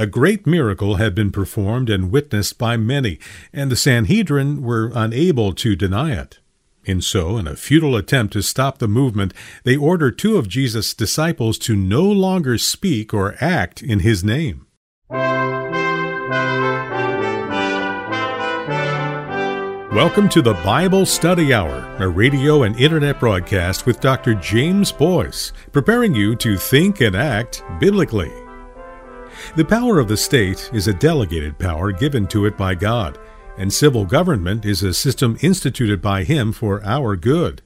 A great miracle had been performed and witnessed by many, and the Sanhedrin were unable to deny it. And so, in a futile attempt to stop the movement, they ordered two of Jesus' disciples to no longer speak or act in his name. Welcome to the Bible Study Hour, a radio and internet broadcast with Dr. James Boice, preparing you to think and act biblically. The power of the state is a delegated power given to it by God, and civil government is a system instituted by Him for our good.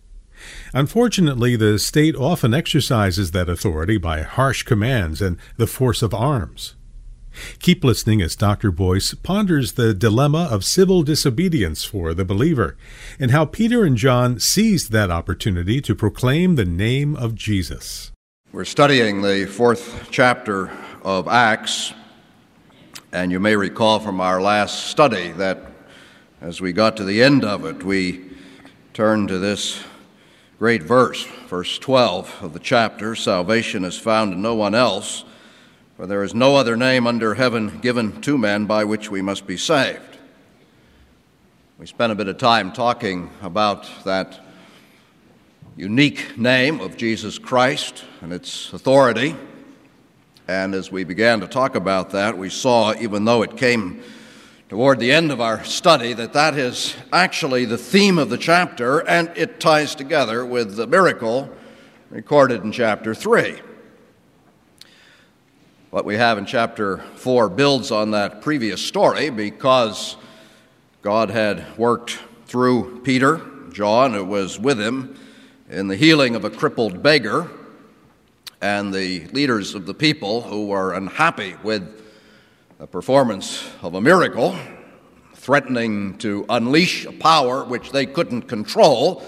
Unfortunately, the state often exercises that authority by harsh commands and the force of arms. Keep listening as Dr. Boice ponders the dilemma of civil disobedience for the believer and how Peter and John seized that opportunity to proclaim the name of Jesus. We're studying the fourth chapter of Acts, and you may recall from our last study that as we got to the end of it, we turned to this great verse, verse 12 of the chapter Salvation is found in no one else, for there is no other name under heaven given to men by which we must be saved. We spent a bit of time talking about that unique name of Jesus Christ and its authority. And as we began to talk about that, we saw, even though it came toward the end of our study, that that is actually the theme of the chapter, and it ties together with the miracle recorded in chapter 3. What we have in chapter 4 builds on that previous story because God had worked through Peter, John, who was with him, in the healing of a crippled beggar and the leaders of the people who were unhappy with the performance of a miracle, threatening to unleash a power which they couldn't control,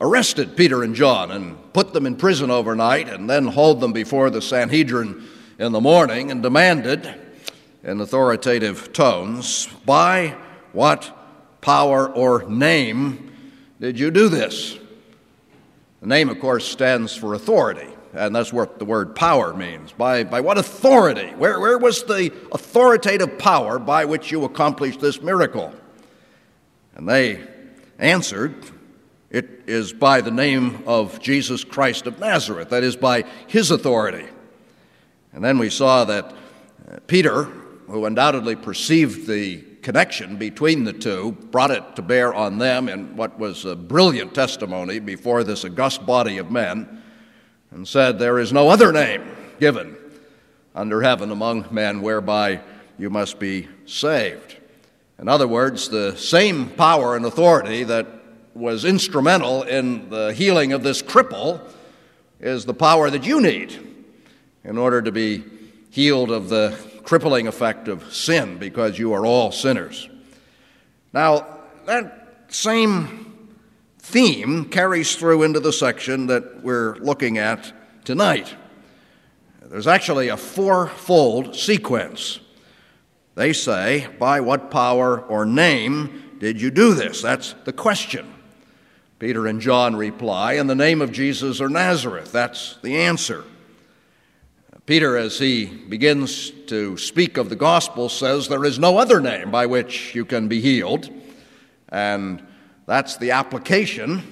arrested Peter and John and put them in prison overnight and then hauled them before the Sanhedrin in the morning and demanded, in authoritative tones, By what power or name did you do this? The name, of course, stands for authority and that's what the word power means. By, by what authority? Where, where was the authoritative power by which you accomplished this miracle? And they answered, It is by the name of Jesus Christ of Nazareth, that is, by his authority. And then we saw that uh, Peter, who undoubtedly perceived the connection between the two, brought it to bear on them in what was a brilliant testimony before this august body of men and said, There is no other name given under heaven among men whereby you must be saved. In other words, the same power and authority that was instrumental in the healing of this cripple is the power that you need in order to be healed of the crippling effect of sin because you are all sinners. Now, that same theme carries through into the section that we're looking at tonight. There's actually a fourfold sequence. They say, By what power or name did you do this? That's the question. Peter and John reply, In the name of Jesus or Nazareth. That's the answer. Peter, as he begins to speak of the gospel, says, There is no other name by which you can be healed. And that's the application.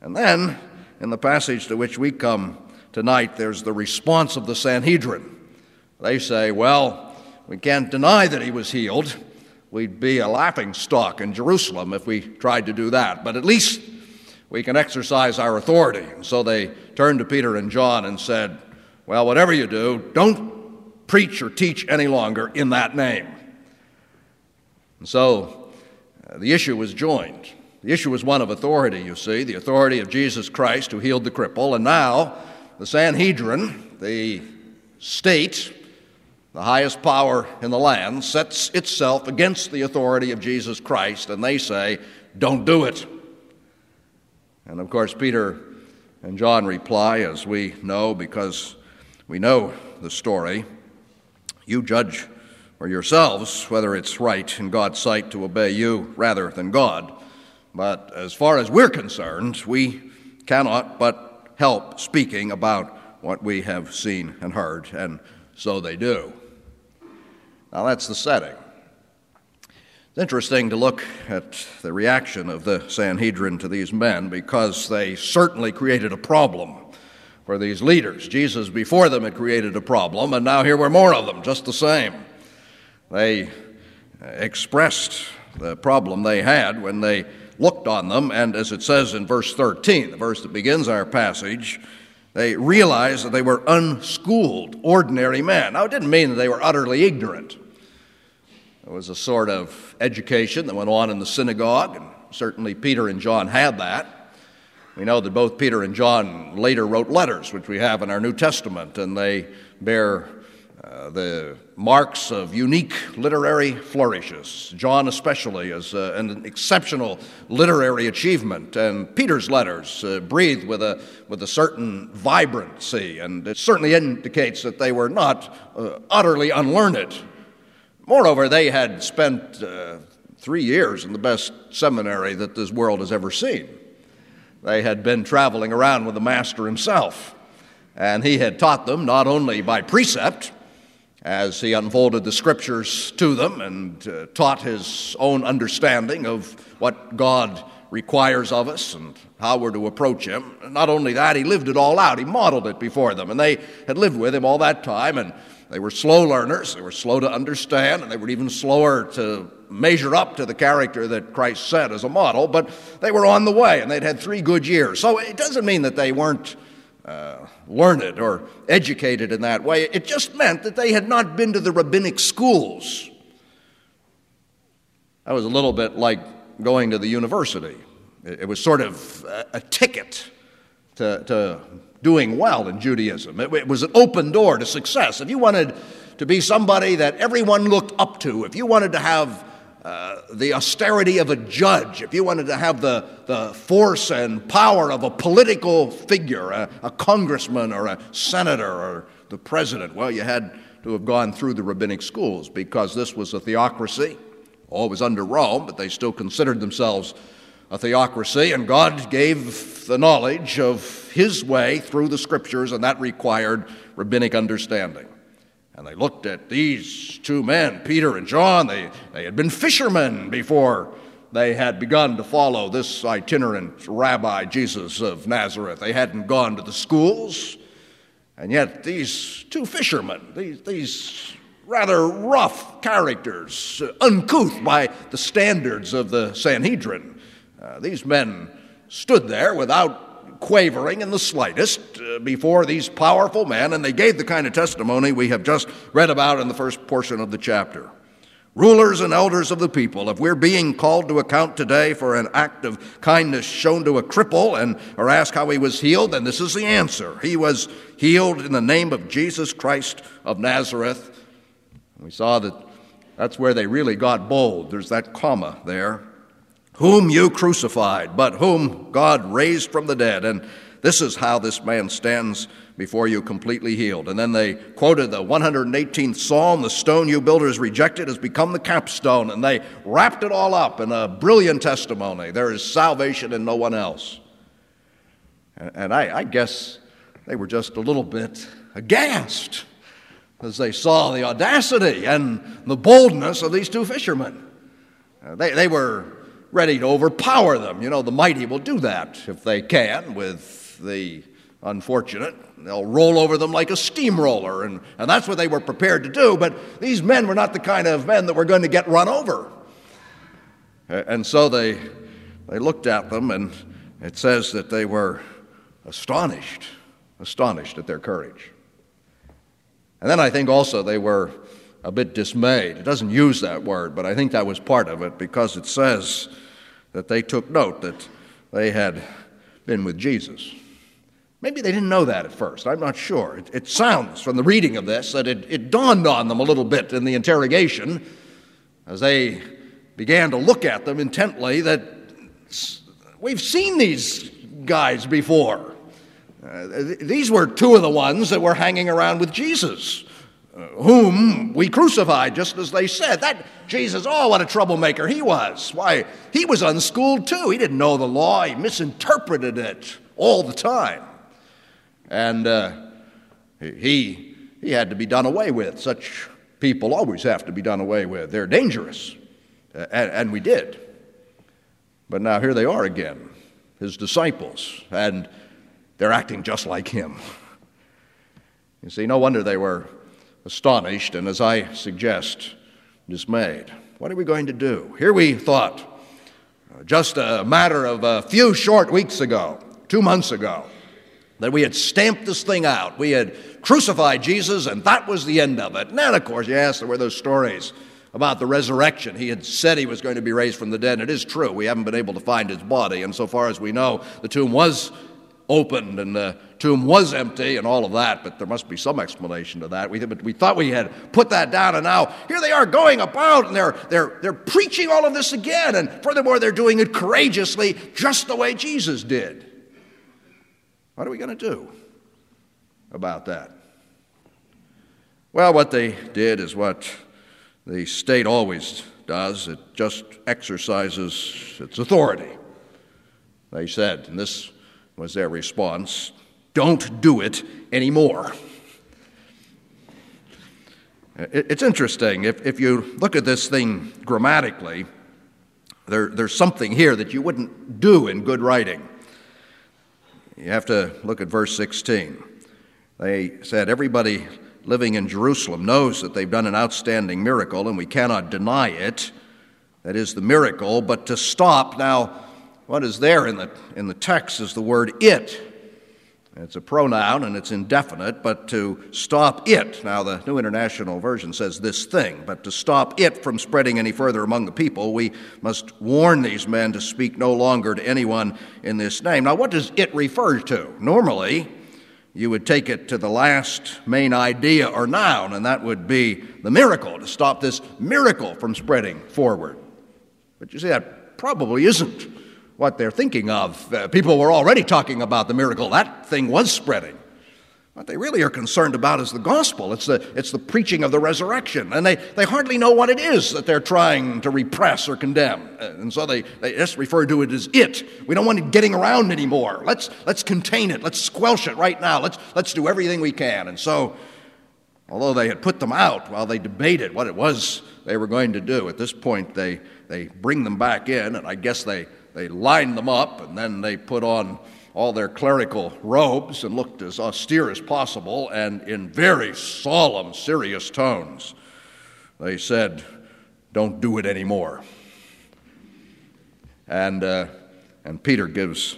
And then, in the passage to which we come tonight, there's the response of the Sanhedrin. They say, well, we can't deny that he was healed. We'd be a laughing stock in Jerusalem if we tried to do that. But at least we can exercise our authority. And so they turned to Peter and John and said, Well, whatever you do, don't preach or teach any longer in that name. And so uh, the issue was joined. The issue was one of authority, you see, the authority of Jesus Christ who healed the cripple. And now the Sanhedrin, the state, the highest power in the land, sets itself against the authority of Jesus Christ, and they say, Don't do it. And of course, Peter and John reply, as we know because we know the story You judge for yourselves whether it's right in God's sight to obey you rather than God. But as far as we're concerned, we cannot but help speaking about what we have seen and heard, and so they do. Now, that's the setting. It's interesting to look at the reaction of the Sanhedrin to these men because they certainly created a problem for these leaders. Jesus, before them, had created a problem, and now here were more of them, just the same. They expressed the problem they had when they looked on them, and as it says in verse 13, the verse that begins our passage, they realized that they were unschooled, ordinary men. Now, it didn't mean that they were utterly ignorant. There was a sort of education that went on in the synagogue, and certainly Peter and John had that. We know that both Peter and John later wrote letters, which we have in our New Testament, and they bear uh, the marks of unique literary flourishes. John, especially, is uh, an exceptional literary achievement, and Peter's letters uh, breathe with a, with a certain vibrancy, and it certainly indicates that they were not uh, utterly unlearned. Moreover, they had spent uh, three years in the best seminary that this world has ever seen. They had been traveling around with the Master himself, and he had taught them not only by precept, as he unfolded the scriptures to them and uh, taught his own understanding of what God requires of us and how we're to approach him. Not only that, he lived it all out. He modeled it before them, and they had lived with him all that time, and they were slow learners. They were slow to understand, and they were even slower to measure up to the character that Christ set as a model, but they were on the way, and they'd had three good years. So it doesn't mean that they weren't uh, learned or educated in that way. It just meant that they had not been to the rabbinic schools. That was a little bit like going to the university. It, was sort of a, a ticket to, to, doing well in Judaism. It, it was an open door to success. If you wanted to be somebody that everyone looked up to, if you wanted to have uh, the austerity of a judge, if you wanted to have the, the force and power of a political figure, a, a congressman or a senator or the president, well, you had to have gone through the rabbinic schools because this was a theocracy, always under Rome, but they still considered themselves a theocracy, and God gave the knowledge of His way through the scriptures, and that required rabbinic understanding. And they looked at these two men, Peter and John. They, they had been fishermen before they had begun to follow this itinerant rabbi, Jesus of Nazareth. They hadn't gone to the schools. And yet, these two fishermen, these, these rather rough characters, uncouth by the standards of the Sanhedrin, uh, these men stood there without quavering in the slightest uh, before these powerful men, and they gave the kind of testimony we have just read about in the first portion of the chapter. Rulers and elders of the people, if we're being called to account today for an act of kindness shown to a cripple and are asked how he was healed, then this is the answer. He was healed in the name of Jesus Christ of Nazareth. We saw that that's where they really got bold. There's that comma there whom you crucified, but whom God raised from the dead. And this is how this man stands before you completely healed. And then they quoted the 118th Psalm the stone you builders rejected has become the capstone. And they wrapped it all up in a brilliant testimony. There is salvation in no one else. And I, I guess they were just a little bit aghast as they saw the audacity and the boldness of these two fishermen. Uh, they, they were ready to overpower them. You know, the mighty will do that if they can with the unfortunate. They'll roll over them like a steamroller, and, and that's what they were prepared to do. But these men were not the kind of men that were going to get run over. And so they, they looked at them, and it says that they were astonished, astonished at their courage. And then I think also they were a bit dismayed. It doesn't use that word, but I think that was part of it because it says that they took note that they had been with Jesus. Maybe they didn't know that at first. I'm not sure. It, it sounds from the reading of this that it, it dawned on them a little bit in the interrogation as they began to look at them intently that we've seen these guys before. Uh, these were two of the ones that were hanging around with Jesus whom we crucified, just as they said. That Jesus, oh, what a troublemaker he was. Why, he was unschooled too. He didn't know the law, he misinterpreted it all the time. And uh, he, he had to be done away with. Such people always have to be done away with. They're dangerous. Uh, and, and we did. But now here they are again, his disciples, and they're acting just like him. You see, no wonder they were astonished and, as I suggest, dismayed. What are we going to do? Here we thought, uh, just a matter of a few short weeks ago, two months ago, that we had stamped this thing out. We had crucified Jesus, and that was the end of it. And then, of course, yes, there were those stories about the resurrection. He had said he was going to be raised from the dead. And it is true. We haven't been able to find his body. And so far as we know, the tomb was opened and the tomb was empty and all of that, but there must be some explanation to that. We, we thought we had put that down, and now here they are going about and they're, they're, they're preaching all of this again. And furthermore, they're doing it courageously, just the way Jesus did. What are we going to do about that? Well, what they did is what the state always does it just exercises its authority. They said, and this was their response don't do it anymore. It's interesting. If, if you look at this thing grammatically, there, there's something here that you wouldn't do in good writing. You have to look at verse 16. They said, Everybody living in Jerusalem knows that they've done an outstanding miracle, and we cannot deny it. That is the miracle. But to stop, now, what is there in the, in the text is the word it. It's a pronoun and it's indefinite, but to stop it, now the New International Version says this thing, but to stop it from spreading any further among the people, we must warn these men to speak no longer to anyone in this name. Now, what does it refer to? Normally, you would take it to the last main idea or noun, and that would be the miracle, to stop this miracle from spreading forward. But you see, that probably isn't what they're thinking of. Uh, people were already talking about the miracle, that thing was spreading. What they really are concerned about is the gospel. It's the, it's the preaching of the resurrection. And they, they hardly know what it is that they're trying to repress or condemn. And so they, they just refer to it as it. We don't want it getting around anymore. Let's, let's contain it. Let's squelch it right now. Let's, let's do everything we can. And so, although they had put them out while they debated what it was they were going to do, at this point they, they bring them back in, and I guess they, they lined them up, and then they put on all their clerical robes and looked as austere as possible, and in very solemn, serious tones, they said, Don't do it anymore. And, uh, and Peter gives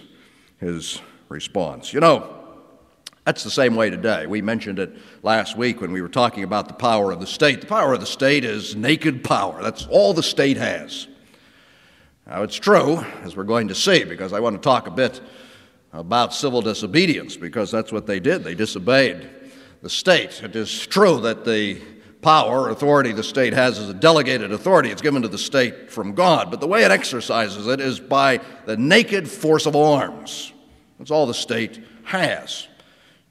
his response. You know, that's the same way today. We mentioned it last week when we were talking about the power of the state. The power of the state is naked power, that's all the state has. Now, it's true, as we're going to see, because I want to talk a bit about civil disobedience because that's what they did. They disobeyed the state. It is true that the power, authority the state has is a delegated authority. It's given to the state from God. But the way it exercises it is by the naked force of arms. That's all the state has.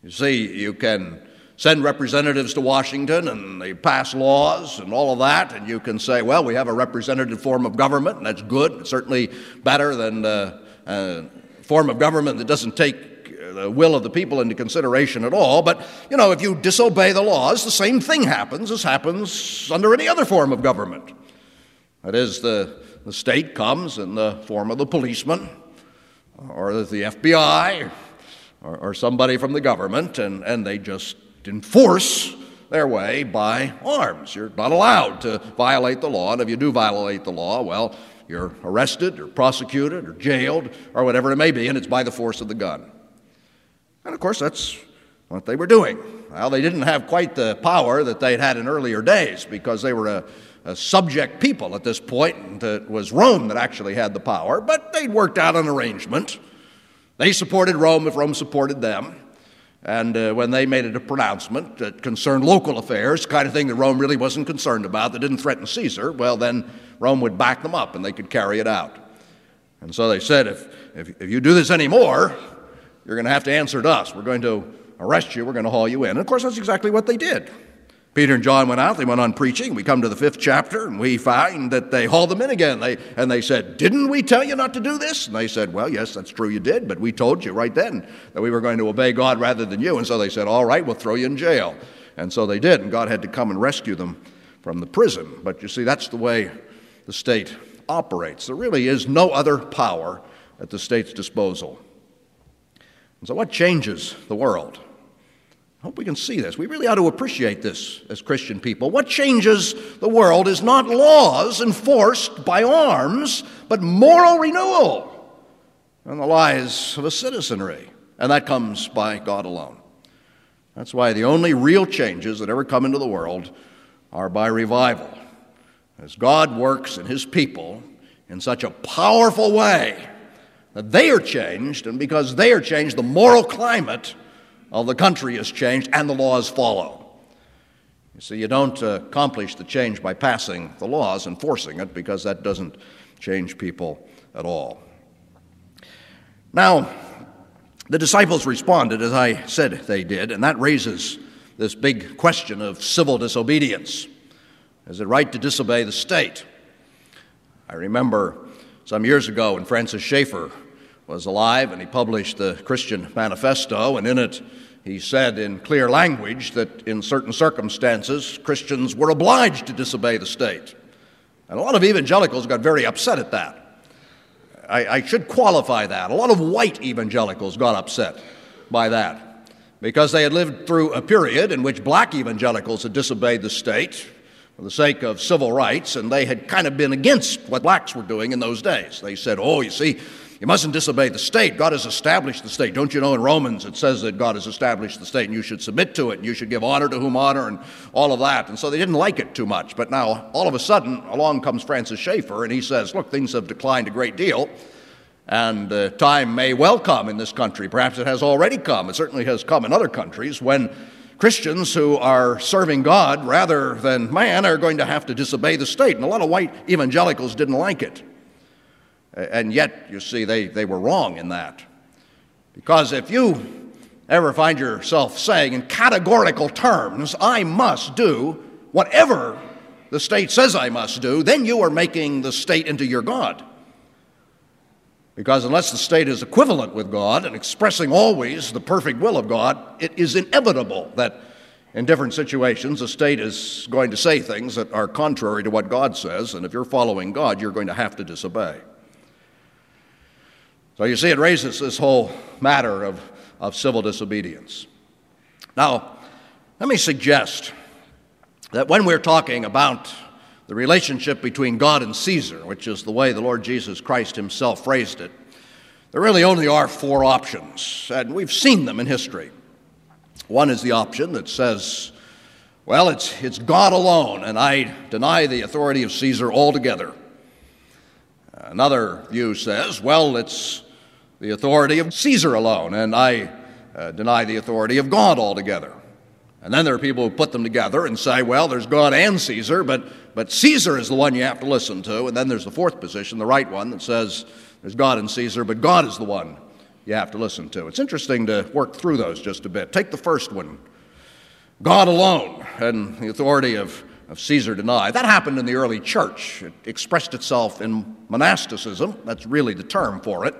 You see, you can send representatives to Washington and they pass laws and all of that, and you can say, well, we have a representative form of government, and that's good. It's certainly better than. Uh, uh, form of government that doesn't take uh, the will of the people into consideration at all. But, you know, if you disobey the laws, the same thing happens as happens under any other form of government. That is, the, the state comes in the form of the policeman or the FBI or, or somebody from the government, and, and they just enforce their way by arms. You're not allowed to violate the law, and if you do violate the law, well, you're arrested or prosecuted or jailed or whatever it may be, and it's by the force of the gun. And of course, that's what they were doing. Well, they didn't have quite the power that they'd had in earlier days because they were a, a subject people at this point, and it was Rome that actually had the power, but they'd worked out an arrangement. They supported Rome if Rome supported them. And uh, when they made it a pronouncement that concerned local affairs, kind of thing that Rome really wasn't concerned about, that didn't threaten Caesar, well, then Rome would back them up and they could carry it out. And so they said, if, if, if you do this anymore, you're going to have to answer to us. We're going to arrest you, we're going to haul you in. And of course, that's exactly what they did. Peter and John went out, they went on preaching. We come to the fifth chapter, and we find that they hauled them in again. They, and they said, Didn't we tell you not to do this? And they said, Well, yes, that's true, you did, but we told you right then that we were going to obey God rather than you. And so they said, All right, we'll throw you in jail. And so they did, and God had to come and rescue them from the prison. But you see, that's the way the state operates. There really is no other power at the state's disposal. And so, what changes the world? I hope we can see this. We really ought to appreciate this as Christian people. What changes the world is not laws enforced by arms, but moral renewal and the lives of a citizenry. And that comes by God alone. That's why the only real changes that ever come into the world are by revival. As God works in His people in such a powerful way that they are changed, and because they are changed, the moral climate of the country is changed and the laws follow. You see, you don't uh, accomplish the change by passing the laws and forcing it because that doesn't change people at all. Now, the disciples responded as I said they did, and that raises this big question of civil disobedience. Is it right to disobey the state? I remember some years ago when Francis Schaeffer was alive and he published the Christian Manifesto, and in it he said in clear language that in certain circumstances Christians were obliged to disobey the state. And a lot of evangelicals got very upset at that. I, I should qualify that. A lot of white evangelicals got upset by that because they had lived through a period in which black evangelicals had disobeyed the state for the sake of civil rights, and they had kind of been against what blacks were doing in those days. They said, Oh, you see, you mustn't disobey the state. God has established the state. Don't you know in Romans it says that God has established the state and you should submit to it and you should give honor to whom honor and all of that. And so they didn't like it too much. But now, all of a sudden, along comes Francis Schaeffer and he says, Look, things have declined a great deal. And uh, time may well come in this country. Perhaps it has already come. It certainly has come in other countries when Christians who are serving God rather than man are going to have to disobey the state. And a lot of white evangelicals didn't like it. And yet, you see, they, they were wrong in that. Because if you ever find yourself saying in categorical terms, I must do whatever the state says I must do, then you are making the state into your God. Because unless the state is equivalent with God and expressing always the perfect will of God, it is inevitable that in different situations the state is going to say things that are contrary to what God says, and if you're following God, you're going to have to disobey. So you see, it raises this whole matter of, of civil disobedience. Now, let me suggest that when we're talking about the relationship between God and Caesar, which is the way the Lord Jesus Christ himself phrased it, there really only are four options, and we've seen them in history. One is the option that says, well, it's, it's God alone, and I deny the authority of Caesar altogether. Another view says, well, it's the authority of Caesar alone, and I uh, deny the authority of God altogether. And then there are people who put them together and say, well, there's God and Caesar, but, but Caesar is the one you have to listen to. And then there's the fourth position, the right one, that says there's God and Caesar, but God is the one you have to listen to. It's interesting to work through those just a bit. Take the first one God alone and the authority of, of Caesar denied. That happened in the early church. It expressed itself in monasticism. That's really the term for it.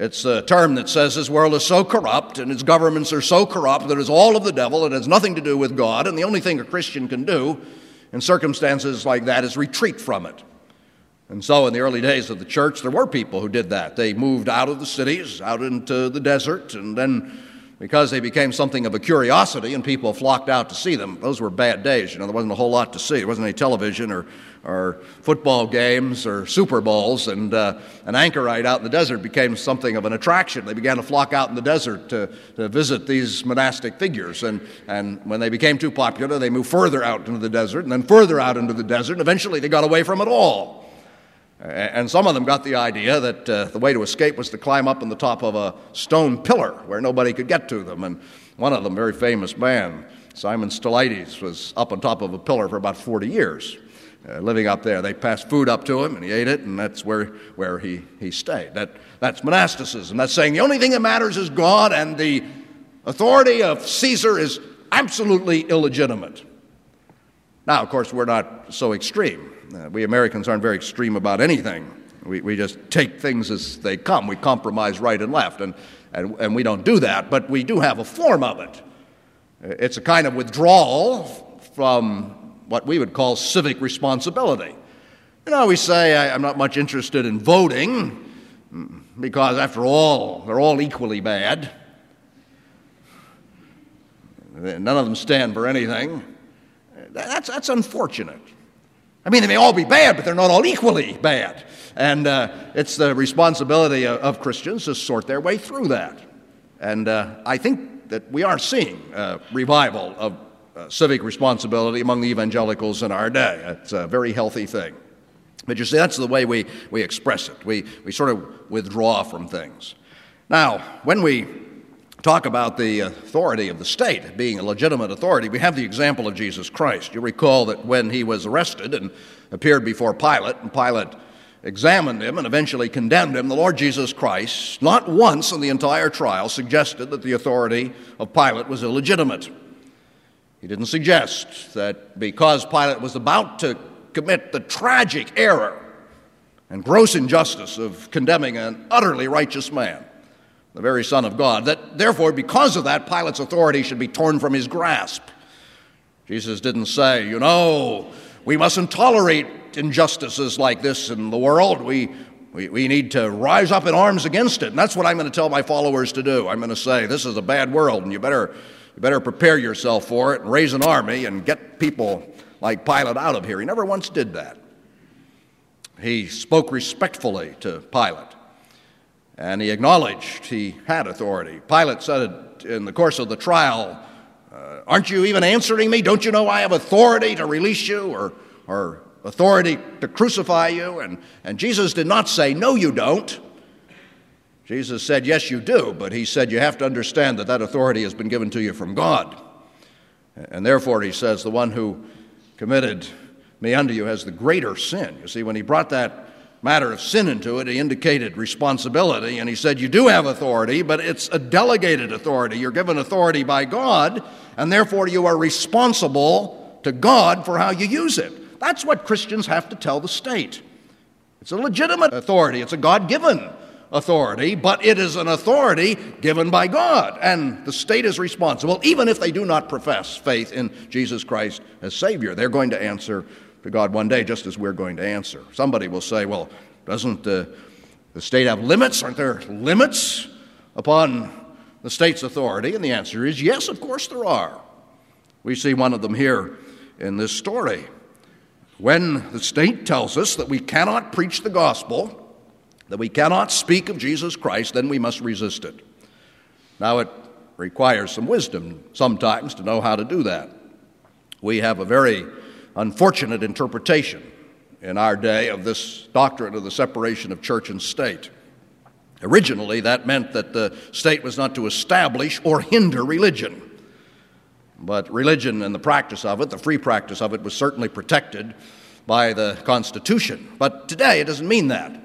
It's a term that says this world is so corrupt and its governments are so corrupt that it's all of the devil. It has nothing to do with God. And the only thing a Christian can do in circumstances like that is retreat from it. And so, in the early days of the church, there were people who did that. They moved out of the cities, out into the desert, and then because they became something of a curiosity and people flocked out to see them. Those were bad days. You know, there wasn't a whole lot to see. There wasn't any television or, or football games or Super Bowls. And uh, an anchorite out in the desert became something of an attraction. They began to flock out in the desert to, to visit these monastic figures. And, and when they became too popular, they moved further out into the desert and then further out into the desert. And eventually they got away from it all. And some of them got the idea that uh, the way to escape was to climb up on the top of a stone pillar where nobody could get to them. And one of them, very famous man, Simon Stylites, was up on top of a pillar for about 40 years, uh, living up there. They passed food up to him, and he ate it, and that's where, where he, he stayed. That, that's monasticism. That's saying the only thing that matters is God, and the authority of Caesar is absolutely illegitimate. Now, of course, we're not so extreme. Uh, we Americans aren't very extreme about anything. We, we just take things as they come. We compromise right and left, and, and, and we don't do that, but we do have a form of it. It's a kind of withdrawal from what we would call civic responsibility. You know, we say, I'm not much interested in voting because, after all, they're all equally bad. None of them stand for anything. That's, that's unfortunate. I mean, they may all be bad, but they're not all equally bad. And uh, it's the responsibility of, of, Christians to sort their way through that. And uh, I think that we are seeing a revival of uh, civic responsibility among the evangelicals in our day. It's a very healthy thing. But you see, that's the way we, we express it. We, we sort of withdraw from things. Now, when we talk about the authority of the state being a legitimate authority, we have the example of Jesus Christ. You recall that when he was arrested and appeared before Pilate, and Pilate examined him and eventually condemned him, the Lord Jesus Christ, not once in the entire trial, suggested that the authority of Pilate was illegitimate. He didn't suggest that because Pilate was about to commit the tragic error and gross injustice of condemning an utterly righteous man, the very Son of God, that therefore, because of that, Pilate's authority should be torn from his grasp. Jesus didn't say, you know, we mustn't tolerate injustices like this in the world. We, we, we need to rise up in arms against it. And that's what I'm going to tell my followers to do. I'm going to say, this is a bad world, and you better, you better prepare yourself for it and raise an army and get people like Pilate out of here. He never once did that. He spoke respectfully to Pilate and he acknowledged he had authority. Pilate said in the course of the trial, uh, Aren't you even answering me? Don't you know I have authority to release you or, or authority to crucify you? And, and Jesus did not say, No, you don't. Jesus said, Yes, you do, but he said, You have to understand that that authority has been given to you from God. And therefore, he says, The one who committed me unto you has the greater sin. You see, when he brought that matter of sin into it, he indicated responsibility, and he said, You do have authority, but it's a delegated authority. You're given authority by God, and therefore you are responsible to God for how you use it. That's what Christians have to tell the state. It's a legitimate authority, it's a God given authority, but it is an authority given by God, and the state is responsible, even if they do not profess faith in Jesus Christ as Savior. They're going to answer to God one day, just as we're going to answer. Somebody will say, well, doesn't the, the state have limits? Aren't there limits upon the state's authority? And the answer is yes, of course there are. We see one of them here in this story. When the state tells us that we cannot preach the gospel, that we cannot speak of Jesus Christ, then we must resist it. Now, it requires some wisdom sometimes to know how to do that. We have a very unfortunate interpretation in our day of this doctrine of the separation of church and state. Originally, that meant that the state was not to establish or hinder religion. But religion and the practice of it, the free practice of it, was certainly protected by the Constitution. But today it doesn't mean that.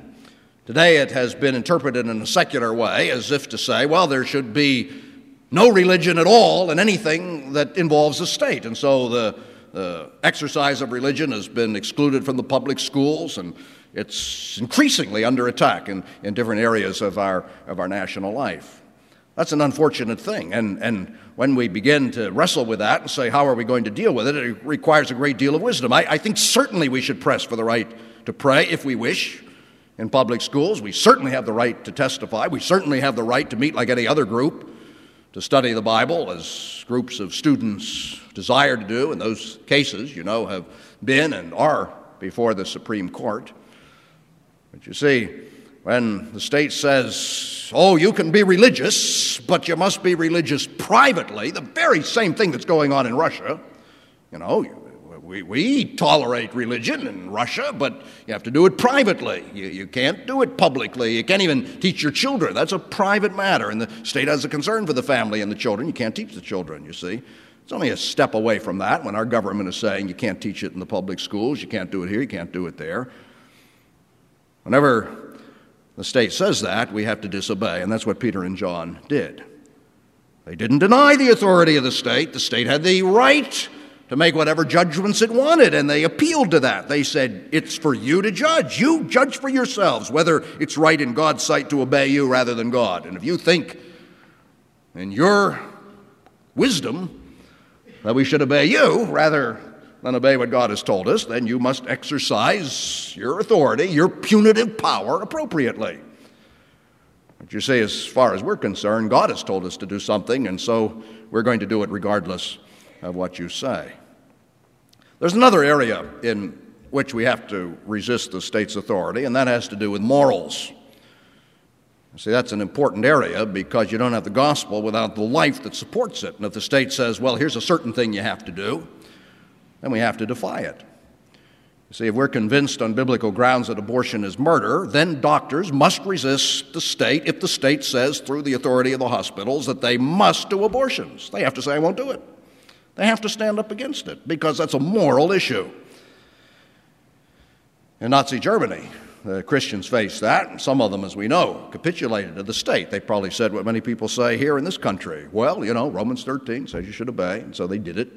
Today it has been interpreted in a secular way as if to say, well, there should be no religion at all in anything that involves the state. And so the the exercise of religion has been excluded from the public schools, and it's increasingly under attack in, in different areas of our, of our national life. That's an unfortunate thing. And, and when we begin to wrestle with that and say, how are we going to deal with it, it requires a great deal of wisdom. I, I think certainly we should press for the right to pray if we wish in public schools. We certainly have the right to testify. We certainly have the right to meet like any other group to study the Bible as groups of students desire to do, and those cases, you know, have been and are before the Supreme Court. But you see, when the state says, oh, you can be religious, but you must be religious privately, the very same thing that's going on in Russia, you know, we, we tolerate religion in Russia, but you have to do it privately. You, you can't do it publicly. You can't even teach your children. That's a private matter, and the state has a concern for the family and the children. You can't teach the children, you see. It's only a step away from that when our government is saying you can't teach it in the public schools, you can't do it here, you can't do it there. Whenever the state says that, we have to disobey, and that's what Peter and John did. They didn't deny the authority of the state. The state had the right to make whatever judgments it wanted, and they appealed to that. They said, It's for you to judge. You judge for yourselves whether it's right in God's sight to obey you rather than God. And if you think in your wisdom that we should obey you rather than obey what God has told us, then you must exercise your authority, your punitive power appropriately. But you see, as far as we're concerned, God has told us to do something, and so we're going to do it regardless of what you say. There's another area in which we have to resist the state's authority, and that has to do with morals. See, that's an important area because you don't have the gospel without the life that supports it. And if the state says, well, here's a certain thing you have to do, then we have to defy it. You see, if we're convinced on biblical grounds that abortion is murder, then doctors must resist the state if the state says, through the authority of the hospitals, that they must do abortions. They have to say, I won't do it. They have to stand up against it because that's a moral issue. In Nazi Germany, the Christians faced that, and some of them, as we know, capitulated to the state. They probably said what many people say here in this country. Well, you know, Romans 13 says you should obey, and so they did it.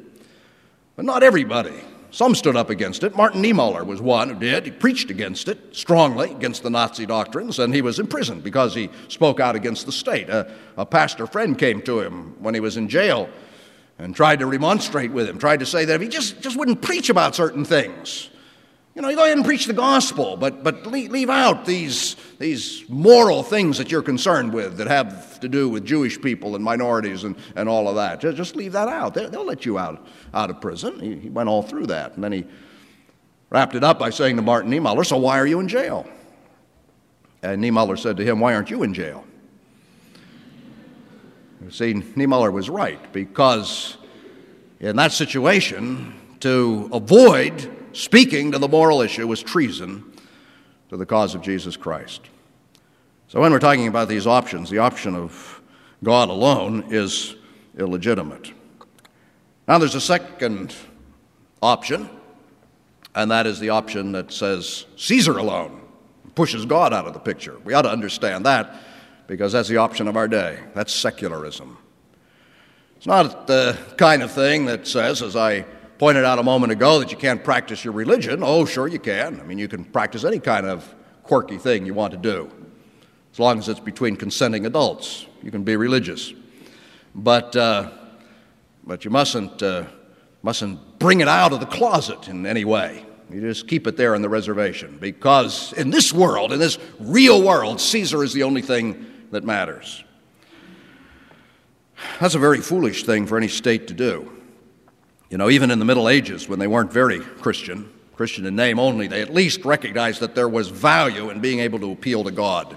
But not everybody. Some stood up against it. Martin Niemöller was one who did. He preached against it strongly, against the Nazi doctrines, and he was imprisoned because he spoke out against the state. A, a pastor friend came to him when he was in jail and tried to remonstrate with him, tried to say that if he just, just wouldn't preach about certain things, you know, you go ahead and preach the gospel, but, but leave, out these, these moral things that you're concerned with that have to do with Jewish people and minorities and, and all of that. Just, just leave that out. They, will let you out, out of prison. He, he, went all through that. And then he wrapped it up by saying to Martin Niemöller, So why are you in jail? And Niemöller said to him, Why aren't you in jail? You see, Niemöller was right because in that situation, to avoid speaking to the moral issue was treason to the cause of Jesus Christ. So when we're talking about these options, the option of God alone is illegitimate. Now there's a second option, and that is the option that says Caesar alone pushes God out of the picture. We ought to understand that because that's the option of our day. That's secularism. It's not the kind of thing that says, as I pointed out a moment ago that you can't practice your religion. Oh, sure you can. I mean, you can practice any kind of quirky thing you want to do, as long as it's between consenting adults. You can be religious, but uh, but you mustn't uh, mustn't bring it out of the closet in any way. You just keep it there in the reservation because in this world, in this real world, Caesar is the only thing that matters. That's a very foolish thing for any state to do. You know, even in the Middle Ages, when they weren't very Christian, Christian in name only, they at least recognized that there was value in being able to appeal to God.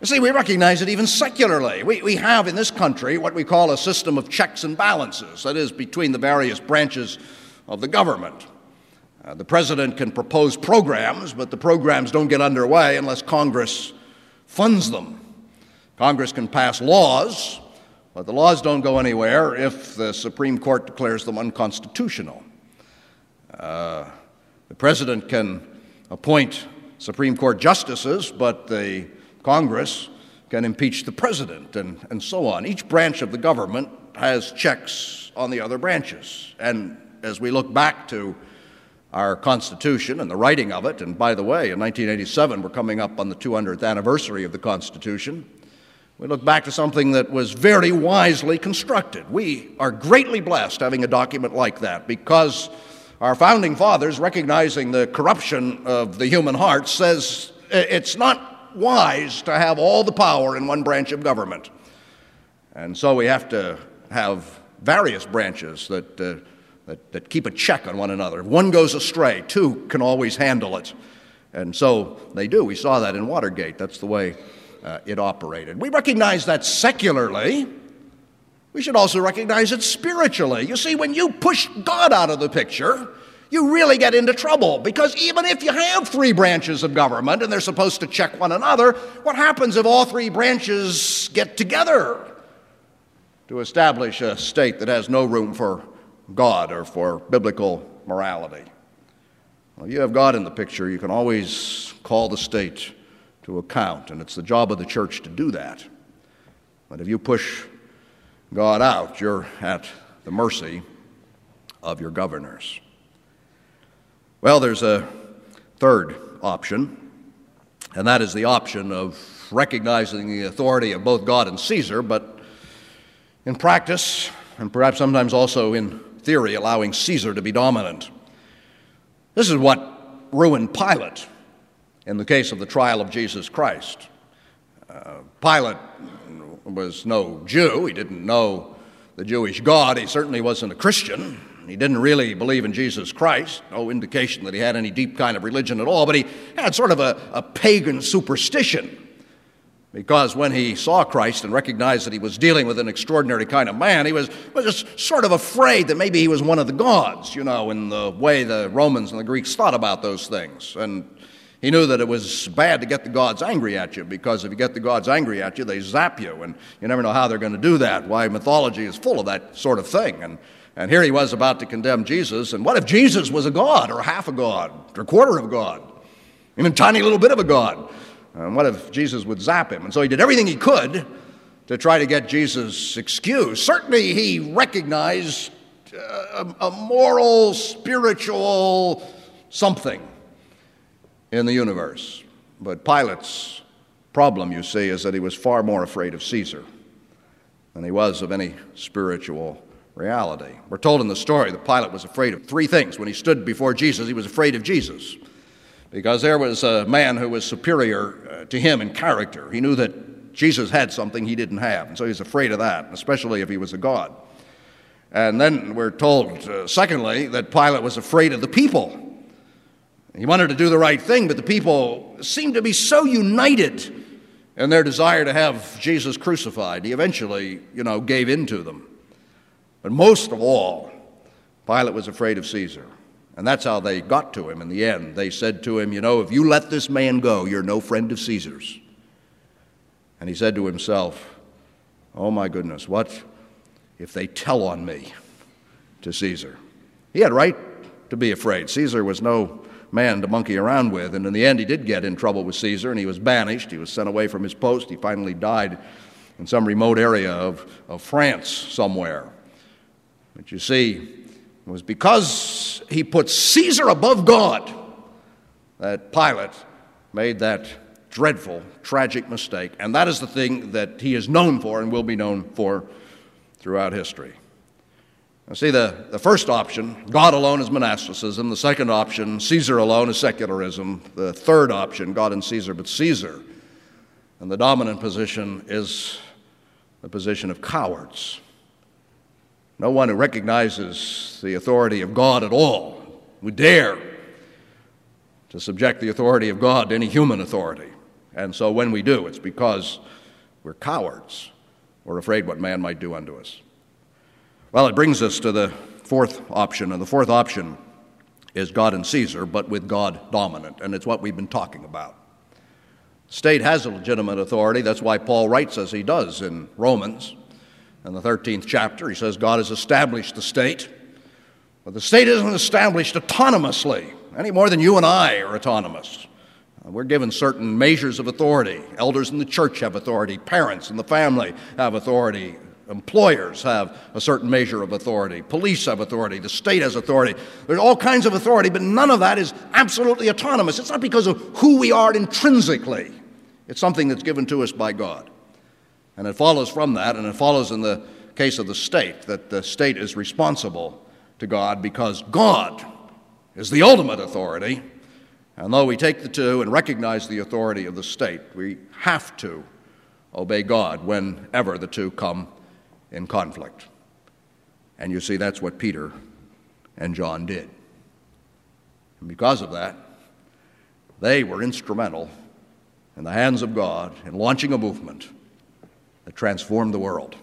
You see, we recognize it even secularly. We, we have in this country what we call a system of checks and balances, that is, between the various branches of the government. Uh, the president can propose programs, but the programs don't get underway unless Congress funds them. Congress can pass laws, but the laws don't go anywhere if the Supreme Court declares them unconstitutional. Uh, the president can appoint Supreme Court justices, but the Congress can impeach the president, and, and so on. Each branch of the government has checks on the other branches. And as we look back to our Constitution and the writing of it, and by the way, in 1987, we're coming up on the 200th anniversary of the Constitution. We look back to something that was very wisely constructed. We are greatly blessed having a document like that because our founding fathers, recognizing the corruption of the human heart, says it's not wise to have all the power in one branch of government. And so we have to have various branches that, uh, that, that keep a check on one another. If one goes astray, two can always handle it. And so they do. We saw that in Watergate. That's the way uh, it operated. We recognize that secularly. We should also recognize it spiritually. You see, when you push God out of the picture, you really get into trouble because even if you have three branches of government and they're supposed to check one another, what happens if all three branches get together to establish a state that has no room for God or for biblical morality? Well, you have God in the picture, you can always call the state to account, and it's the job of the church to do that. But if you push God out, you're at the mercy of your governors. Well, there's a third option, and that is the option of recognizing the authority of both God and Caesar, but in practice, and perhaps sometimes also in theory allowing Caesar to be dominant. This is what ruined Pilate in the case of the trial of Jesus Christ. Uh, Pilate was no Jew, he didn't know the Jewish God, he certainly wasn't a Christian. He didn't really believe in Jesus Christ, no indication that he had any deep kind of religion at all, but he had sort of a, a pagan superstition. Because when he saw Christ and recognized that he was dealing with an extraordinary kind of man, he was, was just sort of afraid that maybe he was one of the gods, you know, in the way the Romans and the Greeks thought about those things. And he knew that it was bad to get the gods angry at you because if you get the gods angry at you, they zap you, and you never know how they're going to do that. Why mythology is full of that sort of thing. And, and here he was about to condemn Jesus. And what if Jesus was a god, or half a god, or a quarter of a god, even a tiny little bit of a god? And what if Jesus would zap him? And so he did everything he could to try to get Jesus excused. Certainly, he recognized uh, a, a moral, spiritual something in the universe. But Pilate's problem, you see, is that he was far more afraid of Caesar than he was of any spiritual reality. We're told in the story that Pilate was afraid of three things. When he stood before Jesus, he was afraid of Jesus because there was a man who was superior uh, to him in character. He knew that Jesus had something he didn't have, and so he was afraid of that, especially if he was a God. And then we're told, uh, secondly, that Pilate was afraid of the people. He wanted to do the right thing, but the people seemed to be so united in their desire to have Jesus crucified. He eventually, you know, gave in to them. But most of all, Pilate was afraid of Caesar. And that's how they got to him in the end. They said to him, You know, if you let this man go, you're no friend of Caesar's. And he said to himself, Oh my goodness, what if they tell on me to Caesar? He had right to be afraid. Caesar was no man to monkey around with. And in the end, he did get in trouble with Caesar and he was banished. He was sent away from his post. He finally died in some remote area of, of France somewhere. But you see, it was because he puts Caesar above God that Pilate made that dreadful, tragic mistake. And that is the thing that he is known for and will be known for throughout history. Now, see, the, the first option, God alone is monasticism. The second option, Caesar alone is secularism. The third option, God and Caesar, but Caesar. And the dominant position is the position of cowards. No one who recognizes the authority of God at all would dare to subject the authority of God to any human authority. And so when we do, it's because we're cowards. We're afraid what man might do unto us. Well, it brings us to the fourth option, and the fourth option is God and Caesar, but with God dominant, and it's what we've been talking about. State has a legitimate authority. That's why Paul writes as he does in Romans in the 13th chapter. He says God has established the state, but the state isn't established autonomously any more than you and I are autonomous. Uh, we're given certain measures of authority. Elders in the church have authority, parents in the family have authority, employers have a certain measure of authority, police have authority, the state has authority. There's all kinds of authority, but none of that is absolutely autonomous. It's not because of who we are intrinsically, it's something that's given to us by God. And it follows from that, and it follows in the case of the state, that the state is responsible to God because God is the ultimate authority. And though we take the two and recognize the authority of the state, we have to obey God whenever the two come in conflict. And you see, that's what Peter and John did. And because of that, they were instrumental in the hands of God in launching a movement that transformed the world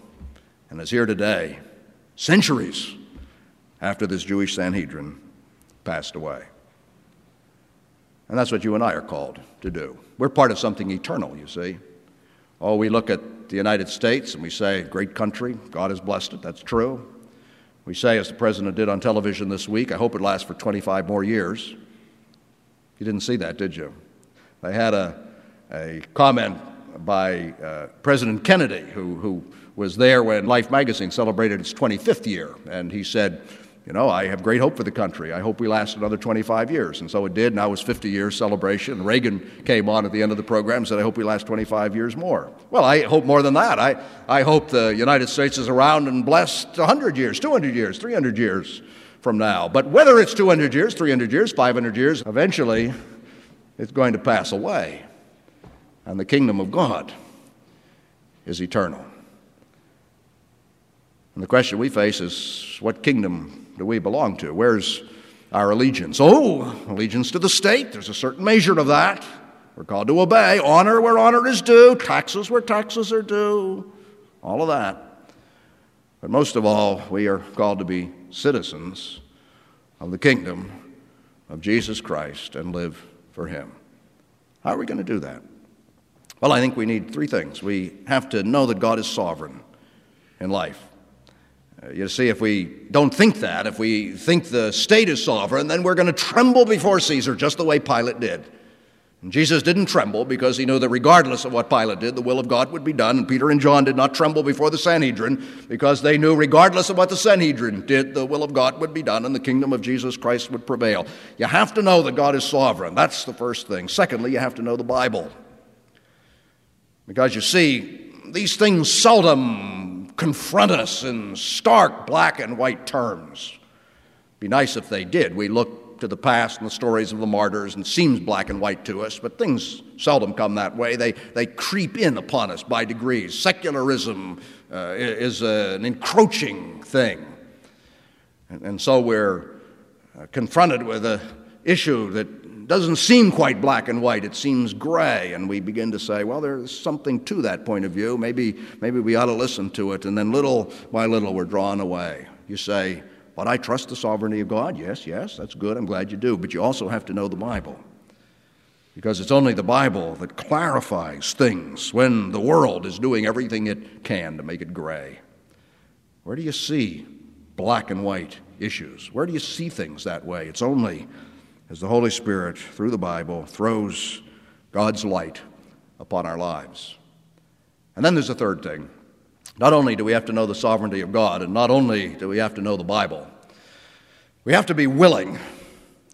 and is here today, centuries after this Jewish Sanhedrin passed away. And that's what you and I are called to do. We're part of something eternal, you see. Oh, we look at the United States and we say, great country, God has blessed it. That's true. We say, as the president did on television this week, I hope it lasts for 25 more years. You didn't see that, did you? They had a, a comment by uh, President Kennedy, who, who was there when Life magazine celebrated its 25th year. And he said, you know, I have great hope for the country. I hope we last another 25 years. And so it did. Now it was 50 years celebration. Reagan came on at the end of the program and said, I hope we last 25 years more. Well, I hope more than that. I, I hope the United States is around and blessed 100 years, 200 years, 300 years from now. But whether it's 200 years, 300 years, 500 years, eventually it's going to pass away. And the kingdom of God is eternal. And the question we face is what kingdom do we belong to? Where's our allegiance? Oh, allegiance to the state. There's a certain measure of that. We're called to obey, honor where honor is due, taxes where taxes are due, all of that. But most of all, we are called to be citizens of the kingdom of Jesus Christ and live for Him. How are we going to do that? Well, I think we need three things. We have to know that God is sovereign in life. Uh, you see, if we don't think that, if we think the state is sovereign, then we're going to tremble before Caesar just the way Pilate did. And Jesus didn't tremble because he knew that regardless of what Pilate did, the will of God would be done. And Peter and John did not tremble before the Sanhedrin because they knew regardless of what the Sanhedrin did, the will of God would be done and the kingdom of Jesus Christ would prevail. You have to know that God is sovereign. That's the first thing. Secondly, you have to know the Bible. Because you see, these things seldom confront us in stark black and white terms. Be nice if they did. We look to the past and the stories of the martyrs and it seems black and white to us, but things seldom come that way. They, they creep in upon us by degrees. Secularism uh, is an encroaching thing. And, and so we're uh, confronted with an issue that doesn't seem quite black and white, it seems gray, and we begin to say, well, there's something to that point of view. Maybe, maybe we ought to listen to it. And then little by little, we're drawn away. You say, but I trust the sovereignty of God. Yes, yes, that's good. I'm glad you do. But you also have to know the Bible. Because it's only the Bible that clarifies things when the world is doing everything it can to make it gray. Where do you see black and white issues? Where do you see things that way? It's only as the Holy Spirit, through the Bible, throws God's light upon our lives. And then there's a third thing. Not only do we have to know the sovereignty of God, and not only do we have to know the Bible, we have to be willing,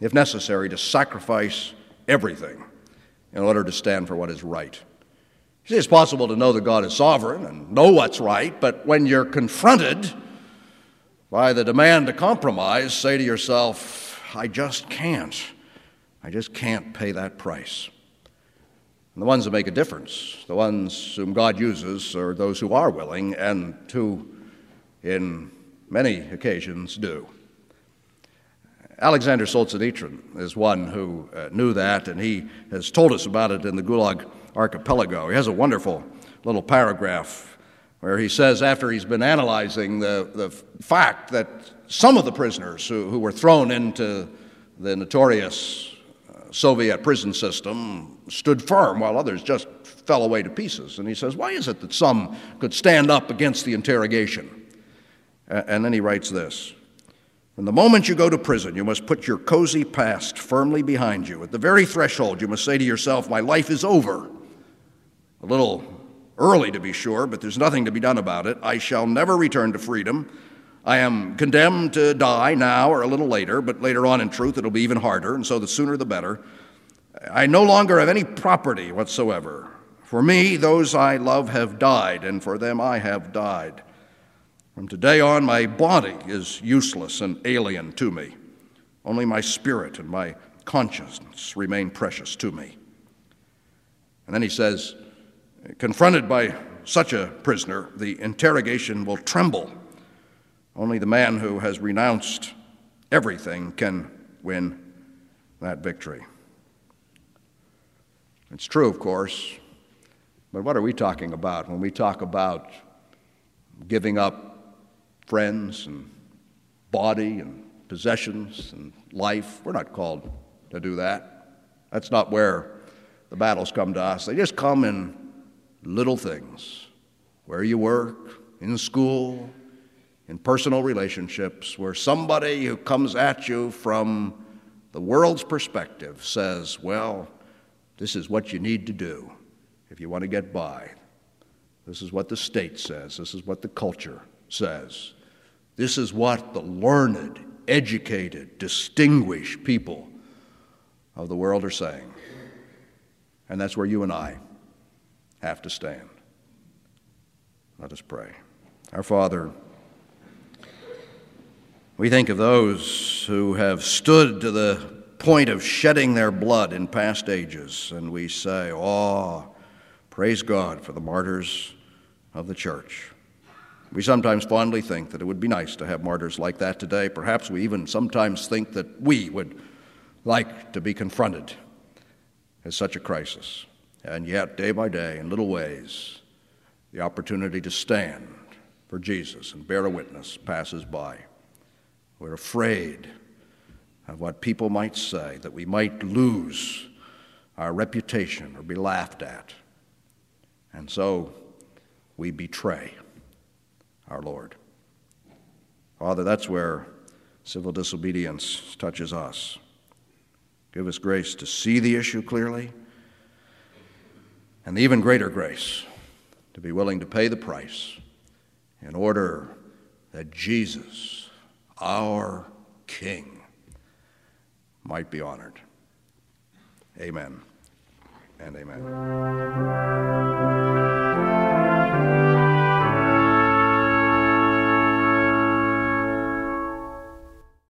if necessary, to sacrifice everything in order to stand for what is right. You see, it's possible to know that God is sovereign and know what's right, but when you're confronted by the demand to compromise, say to yourself, I just can't. I just can't pay that price. And the ones that make a difference, the ones whom God uses, are those who are willing and who, in many occasions, do. Alexander Solzhenitsyn is one who uh, knew that, and he has told us about it in the Gulag Archipelago. He has a wonderful little paragraph where he says, after he's been analyzing the, the fact that some of the prisoners who, who were thrown into the notorious uh, Soviet prison system stood firm while others just fell away to pieces. And he says, Why is it that some could stand up against the interrogation? And then he writes this From the moment you go to prison, you must put your cozy past firmly behind you. At the very threshold, you must say to yourself, My life is over. A little early, to be sure, but there's nothing to be done about it. I shall never return to freedom. I am condemned to die now or a little later, but later on, in truth, it'll be even harder, and so the sooner the better. I no longer have any property whatsoever. For me, those I love have died, and for them I have died. From today on, my body is useless and alien to me. Only my spirit and my conscience remain precious to me. And then he says, confronted by such a prisoner, the interrogation will tremble only the man who has renounced everything can win that victory. It's true, of course, but what are we talking about when we talk about giving up friends and body and possessions and life? We're not called to do that. That's not where the battles come to us. They just come in little things where you work, in school, in personal relationships where somebody who comes at you from the world's perspective says, Well, this is what you need to do if you want to get by. This is what the state says. This is what the culture says. This is what the learned educated, distinguished people of the world are saying. And that's where you and I have to stand. Let us pray. Our Father, we think of those who have stood to the point of shedding their blood in past ages, and we say, Oh, praise God for the martyrs of the church. We sometimes fondly think that it would be nice to have martyrs like that today. Perhaps we even sometimes think that we would like to be confronted as such a crisis. And yet, day by day, in little ways, the opportunity to stand for Jesus and bear a witness passes by. We're afraid of what people might say, that we might lose our reputation or be laughed at. And so we betray our Lord. Father, that's where civil disobedience touches us. Give us grace to see the issue clearly, and the even greater grace to be willing to pay the price in order that Jesus, our King, might be honored. Amen and amen.